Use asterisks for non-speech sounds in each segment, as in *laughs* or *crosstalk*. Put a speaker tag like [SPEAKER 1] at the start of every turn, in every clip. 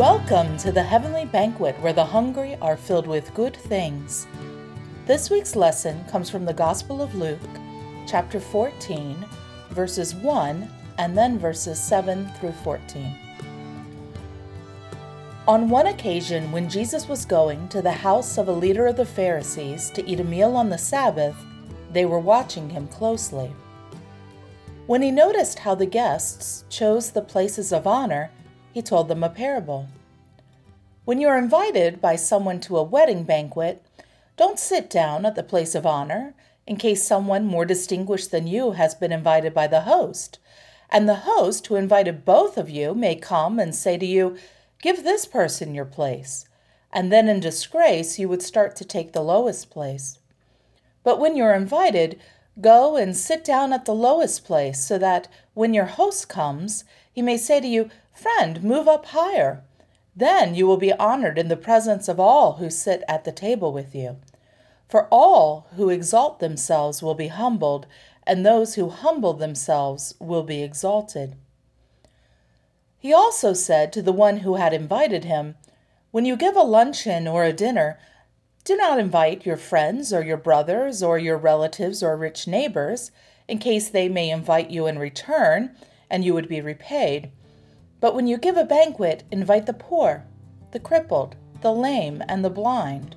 [SPEAKER 1] Welcome to the Heavenly Banquet where the hungry are filled with good things. This week's lesson comes from the Gospel of Luke, chapter 14, verses 1 and then verses 7 through 14. On one occasion, when Jesus was going to the house of a leader of the Pharisees to eat a meal on the Sabbath, they were watching him closely. When he noticed how the guests chose the places of honor, he told them a parable. When you are invited by someone to a wedding banquet, don't sit down at the place of honor in case someone more distinguished than you has been invited by the host. And the host who invited both of you may come and say to you, Give this person your place. And then in disgrace, you would start to take the lowest place. But when you're invited, go and sit down at the lowest place so that when your host comes, he may say to you, Friend, move up higher. Then you will be honored in the presence of all who sit at the table with you. For all who exalt themselves will be humbled, and those who humble themselves will be exalted. He also said to the one who had invited him, When you give a luncheon or a dinner, do not invite your friends or your brothers or your relatives or rich neighbors, in case they may invite you in return, and you would be repaid. But when you give a banquet, invite the poor, the crippled, the lame, and the blind.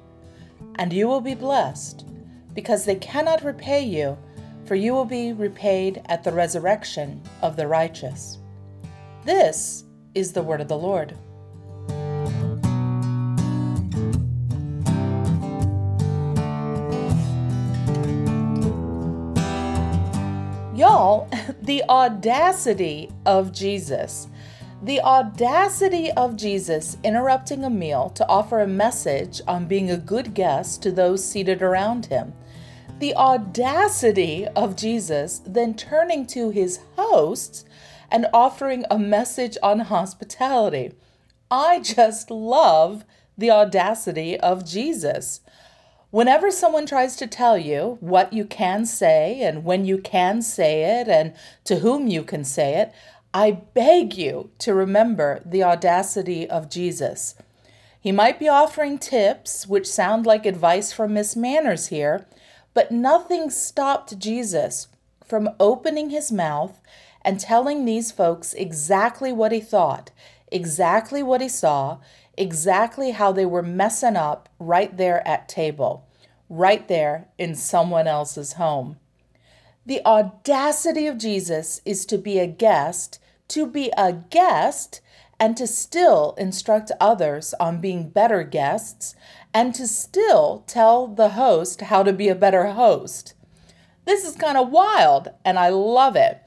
[SPEAKER 1] And you will be blessed, because they cannot repay you, for you will be repaid at the resurrection of the righteous. This is the word of the Lord. Y'all, *laughs* the audacity of Jesus. The audacity of Jesus interrupting a meal to offer a message on being a good guest to those seated around him. The audacity of Jesus then turning to his hosts and offering a message on hospitality. I just love the audacity of Jesus. Whenever someone tries to tell you what you can say and when you can say it and to whom you can say it, I beg you to remember the audacity of Jesus. He might be offering tips, which sound like advice from Miss Manners here, but nothing stopped Jesus from opening his mouth and telling these folks exactly what he thought, exactly what he saw, exactly how they were messing up right there at table, right there in someone else's home. The audacity of Jesus is to be a guest, to be a guest, and to still instruct others on being better guests, and to still tell the host how to be a better host. This is kind of wild, and I love it.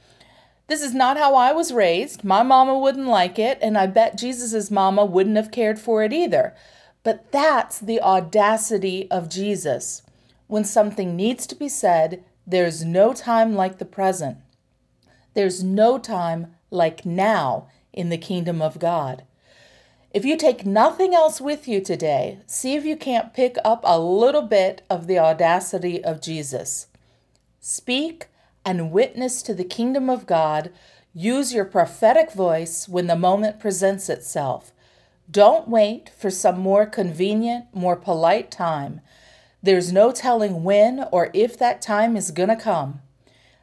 [SPEAKER 1] This is not how I was raised. My mama wouldn't like it, and I bet Jesus' mama wouldn't have cared for it either. But that's the audacity of Jesus. When something needs to be said, there's no time like the present. There's no time like now in the kingdom of God. If you take nothing else with you today, see if you can't pick up a little bit of the audacity of Jesus. Speak and witness to the kingdom of God, use your prophetic voice when the moment presents itself. Don't wait for some more convenient, more polite time. There's no telling when or if that time is going to come.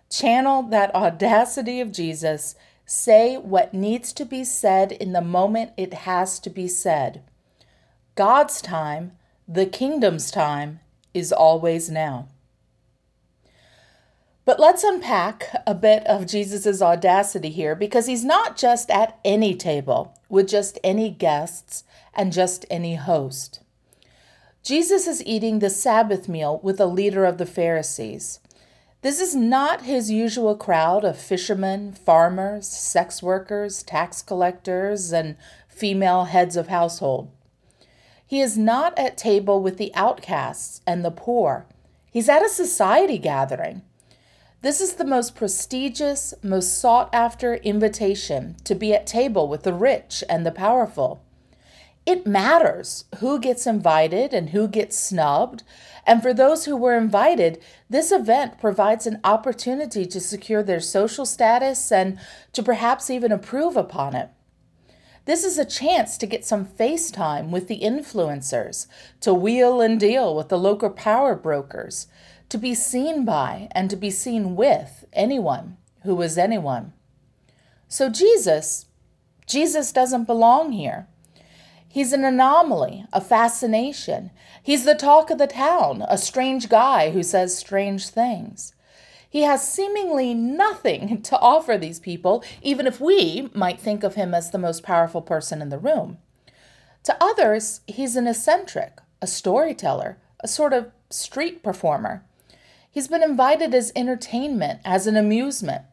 [SPEAKER 1] Channel that audacity of Jesus. Say what needs to be said in the moment it has to be said. God's time, the kingdom's time, is always now. But let's unpack a bit of Jesus' audacity here because he's not just at any table with just any guests and just any host. Jesus is eating the Sabbath meal with a leader of the Pharisees. This is not his usual crowd of fishermen, farmers, sex workers, tax collectors, and female heads of household. He is not at table with the outcasts and the poor. He's at a society gathering. This is the most prestigious, most sought after invitation to be at table with the rich and the powerful. It matters who gets invited and who gets snubbed. And for those who were invited, this event provides an opportunity to secure their social status and to perhaps even improve upon it. This is a chance to get some face time with the influencers, to wheel and deal with the local power brokers, to be seen by and to be seen with anyone who is anyone. So Jesus, Jesus doesn't belong here. He's an anomaly, a fascination. He's the talk of the town, a strange guy who says strange things. He has seemingly nothing *laughs* to offer these people, even if we might think of him as the most powerful person in the room. To others, he's an eccentric, a storyteller, a sort of street performer. He's been invited as entertainment, as an amusement.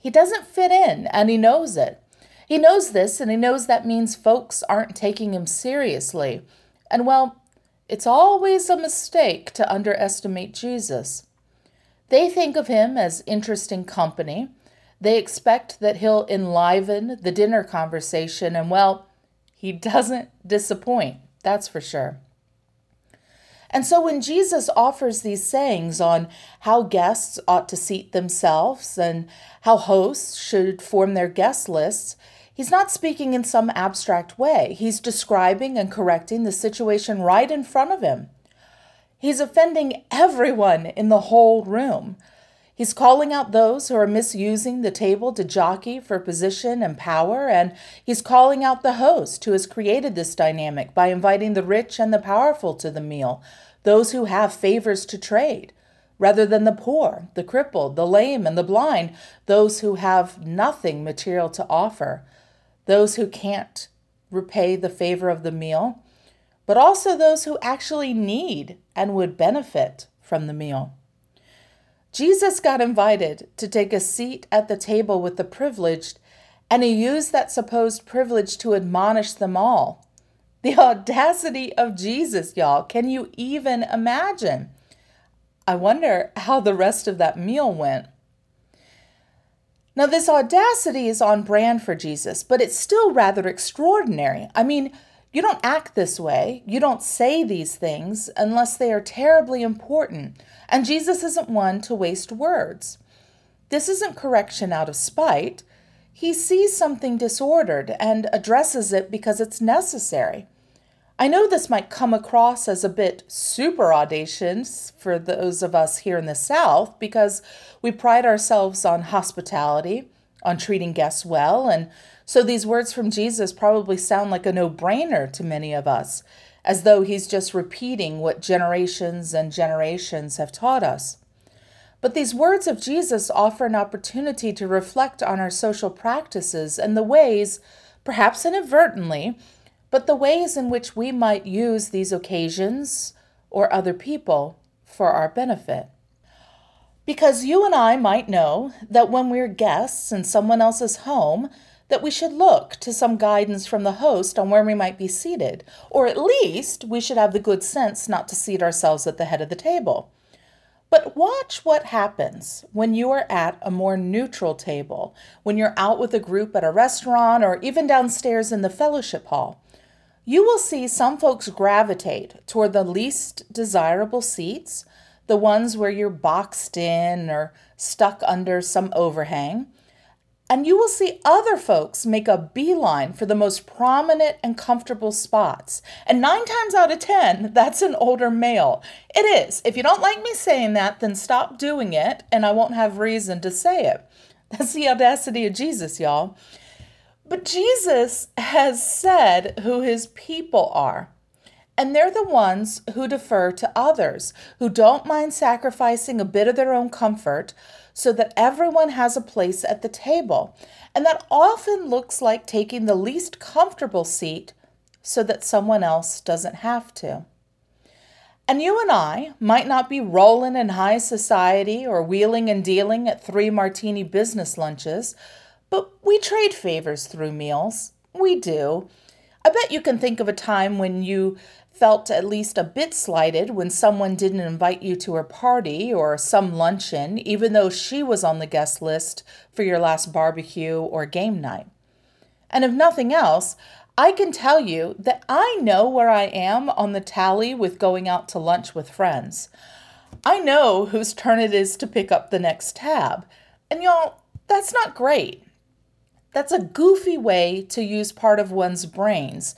[SPEAKER 1] He doesn't fit in, and he knows it. He knows this, and he knows that means folks aren't taking him seriously. And well, it's always a mistake to underestimate Jesus. They think of him as interesting company. They expect that he'll enliven the dinner conversation, and well, he doesn't disappoint, that's for sure. And so when Jesus offers these sayings on how guests ought to seat themselves and how hosts should form their guest lists, he's not speaking in some abstract way. He's describing and correcting the situation right in front of him. He's offending everyone in the whole room. He's calling out those who are misusing the table to jockey for position and power, and he's calling out the host who has created this dynamic by inviting the rich and the powerful to the meal, those who have favors to trade, rather than the poor, the crippled, the lame, and the blind, those who have nothing material to offer, those who can't repay the favor of the meal but also those who actually need and would benefit from the meal. Jesus got invited to take a seat at the table with the privileged, and he used that supposed privilege to admonish them all. The audacity of Jesus, y'all. Can you even imagine? I wonder how the rest of that meal went. Now, this audacity is on brand for Jesus, but it's still rather extraordinary. I mean, you don't act this way, you don't say these things unless they are terribly important, and Jesus isn't one to waste words. This isn't correction out of spite. He sees something disordered and addresses it because it's necessary. I know this might come across as a bit super audacious for those of us here in the South because we pride ourselves on hospitality, on treating guests well, and so these words from Jesus probably sound like a no brainer to many of us, as though he's just repeating what generations and generations have taught us. But these words of Jesus offer an opportunity to reflect on our social practices and the ways, perhaps inadvertently, but the ways in which we might use these occasions or other people for our benefit. Because you and I might know that when we're guests in someone else's home, that we should look to some guidance from the host on where we might be seated, or at least we should have the good sense not to seat ourselves at the head of the table. But watch what happens when you are at a more neutral table, when you're out with a group at a restaurant or even downstairs in the fellowship hall. You will see some folks gravitate toward the least desirable seats, the ones where you're boxed in or stuck under some overhang and you will see other folks make a beeline for the most prominent and comfortable spots. And nine times out of 10, that's an older male. It is. If you don't like me saying that, then stop doing it, and I won't have reason to say it. *laughs* That's the audacity of Jesus, y'all. But Jesus has said who his people are. And they're the ones who defer to others, who don't mind sacrificing a bit of their own comfort so that everyone has a place at the table. And that often looks like taking the least comfortable seat so that someone else doesn't have to. And you and I might not be rolling in high society or wheeling and dealing at three martini business lunches, but we trade favors through meals. We do. I bet you can think of a time when you felt at least a bit slighted when someone didn't invite you to her party or some luncheon, even though she was on the guest list for your last barbecue or game night. And if nothing else, I can tell you that I know where I am on the tally with going out to lunch with friends. I know whose turn it is to pick up the next tab. And y'all, that's not great. That's a goofy way to use part of one's brains,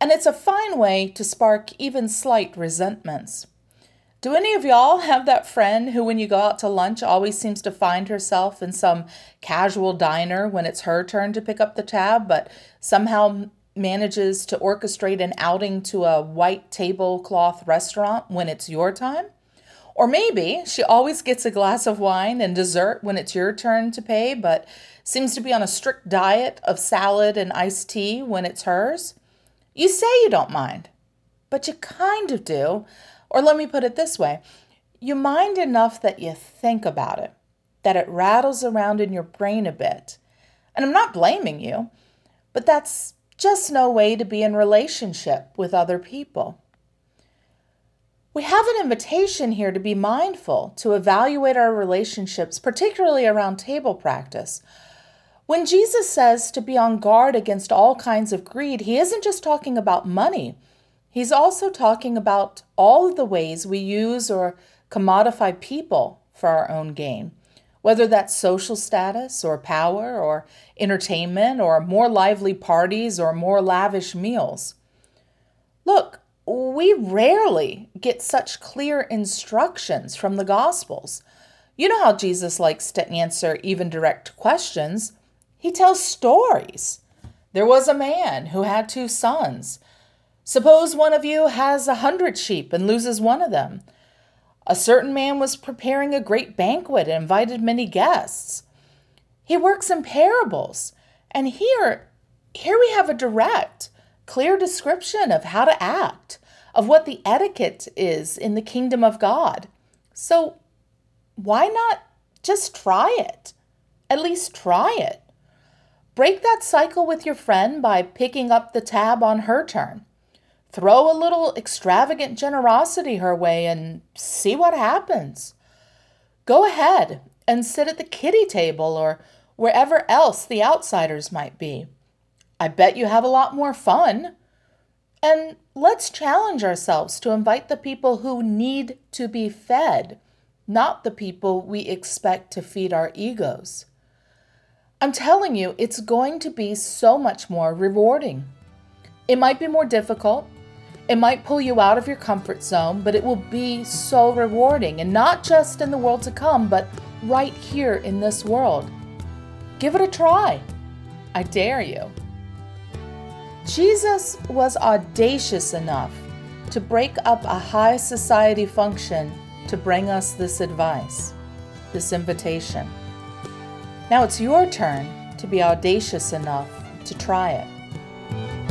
[SPEAKER 1] and it's a fine way to spark even slight resentments. Do any of y'all have that friend who, when you go out to lunch, always seems to find herself in some casual diner when it's her turn to pick up the tab, but somehow manages to orchestrate an outing to a white tablecloth restaurant when it's your time? Or maybe she always gets a glass of wine and dessert when it's your turn to pay, but seems to be on a strict diet of salad and iced tea when it's hers. You say you don't mind, but you kind of do or let me put it this way you mind enough that you think about it, that it rattles around in your brain a bit. And I'm not blaming you, but that's just no way to be in relationship with other people. We have an invitation here to be mindful, to evaluate our relationships, particularly around table practice. When Jesus says to be on guard against all kinds of greed, he isn't just talking about money. He's also talking about all of the ways we use or commodify people for our own gain, whether that's social status or power or entertainment or more lively parties or more lavish meals. Look, we rarely get such clear instructions from the Gospels. You know how Jesus likes to answer even direct questions. He tells stories. There was a man who had two sons. Suppose one of you has a hundred sheep and loses one of them. A certain man was preparing a great banquet and invited many guests. He works in parables, and here, here we have a direct, clear description of how to act, of what the etiquette is in the kingdom of God. So, why not just try it? At least try it. Break that cycle with your friend by picking up the tab on her turn. Throw a little extravagant generosity her way and see what happens. Go ahead and sit at the kiddie table or wherever else the outsiders might be. I bet you have a lot more fun. And let's challenge ourselves to invite the people who need to be fed, not the people we expect to feed our egos. I'm telling you, it's going to be so much more rewarding. It might be more difficult, it might pull you out of your comfort zone, but it will be so rewarding, and not just in the world to come, but right here in this world. Give it a try. I dare you. Jesus was audacious enough to break up a high society function to bring us this advice, this invitation. Now it's your turn to be audacious enough to try it.